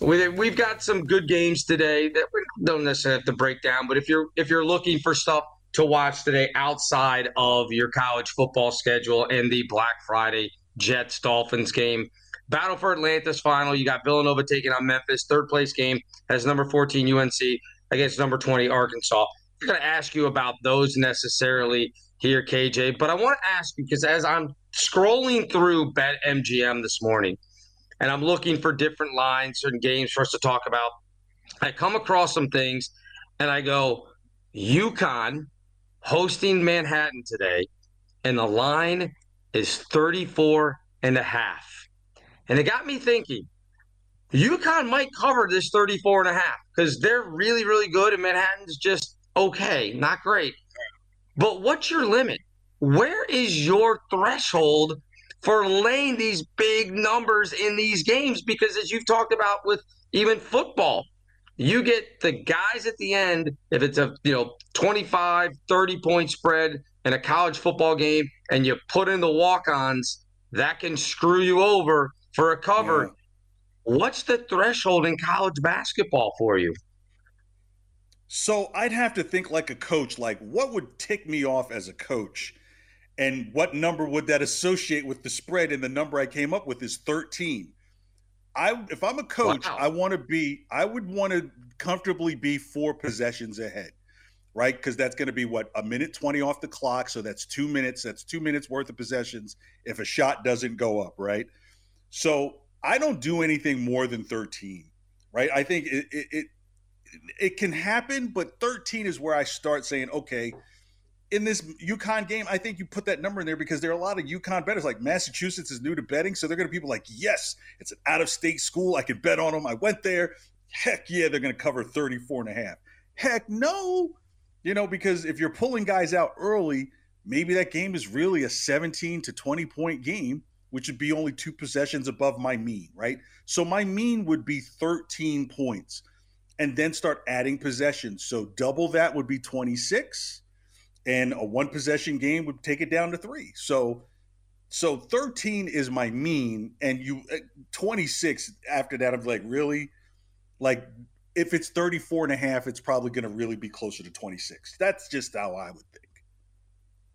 We've got some good games today that we don't necessarily have to break down, but if you're if you're looking for stuff to watch today outside of your college football schedule and the Black Friday Jets Dolphins game, Battle for Atlantis final. You got Villanova taking on Memphis. Third place game has number 14 UNC against number 20 Arkansas. I'm going to ask you about those necessarily here, KJ, but I want to ask you because as I'm scrolling through BetMGM this morning – and I'm looking for different lines and games for us to talk about. I come across some things and I go, UConn hosting Manhattan today, and the line is 34 and a half. And it got me thinking, UConn might cover this 34 and a half because they're really, really good, and Manhattan's just okay, not great. But what's your limit? Where is your threshold for laying these big numbers in these games because as you've talked about with even football you get the guys at the end if it's a you know 25 30 point spread in a college football game and you put in the walk-ons that can screw you over for a cover. Yeah. what's the threshold in college basketball for you? So i'd have to think like a coach like what would tick me off as a coach and what number would that associate with the spread? And the number I came up with is 13. I if I'm a coach, wow. I want to be I would want to comfortably be four possessions ahead. Right? Because that's going to be what a minute 20 off the clock. So that's two minutes. That's two minutes worth of possessions if a shot doesn't go up, right? So I don't do anything more than 13. Right. I think it it, it, it can happen, but 13 is where I start saying, okay, in this UConn game, I think you put that number in there because there are a lot of UConn bettors. Like Massachusetts is new to betting, so they're going to be people like, yes, it's an out of state school. I can bet on them. I went there. Heck yeah, they're going to cover 34 and a half. Heck no. You know, because if you're pulling guys out early, maybe that game is really a 17 to 20 point game, which would be only two possessions above my mean, right? So my mean would be 13 points and then start adding possessions. So double that would be 26 and a one possession game would take it down to three. So, so 13 is my mean, and you uh, 26 after that. I'm like, really? Like, if it's 34 and a half, it's probably going to really be closer to 26. That's just how I would think.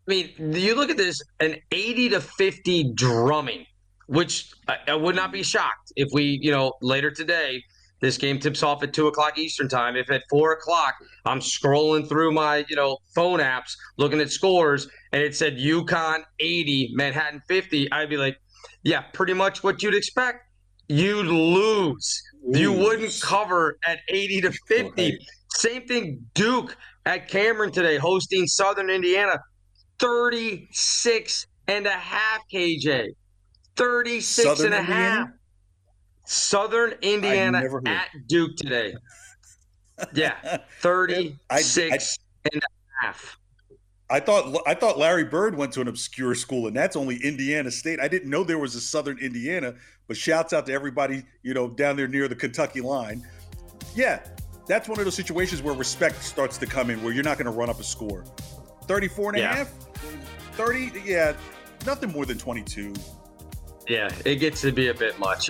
I mean, you look at this an 80 to 50 drumming, which I, I would not be shocked if we, you know, later today this game tips off at two o'clock Eastern time. If at four o'clock I'm scrolling through my you know phone apps looking at scores and it said UConn 80, Manhattan 50, I'd be like, yeah, pretty much what you'd expect. You'd lose. lose. You wouldn't cover at 80 to 50. Right. Same thing, Duke at Cameron today, hosting Southern Indiana. 36 and a half, KJ. 36 Southern and a Indiana? half. Southern Indiana at Duke today. Yeah, 36 I, I, and a half. I thought I thought Larry Bird went to an obscure school, and that's only Indiana State. I didn't know there was a Southern Indiana, but shouts out to everybody, you know, down there near the Kentucky line. Yeah, that's one of those situations where respect starts to come in, where you're not going to run up a score. 34 and a half, 30, yeah, nothing more than 22. Yeah, it gets to be a bit much.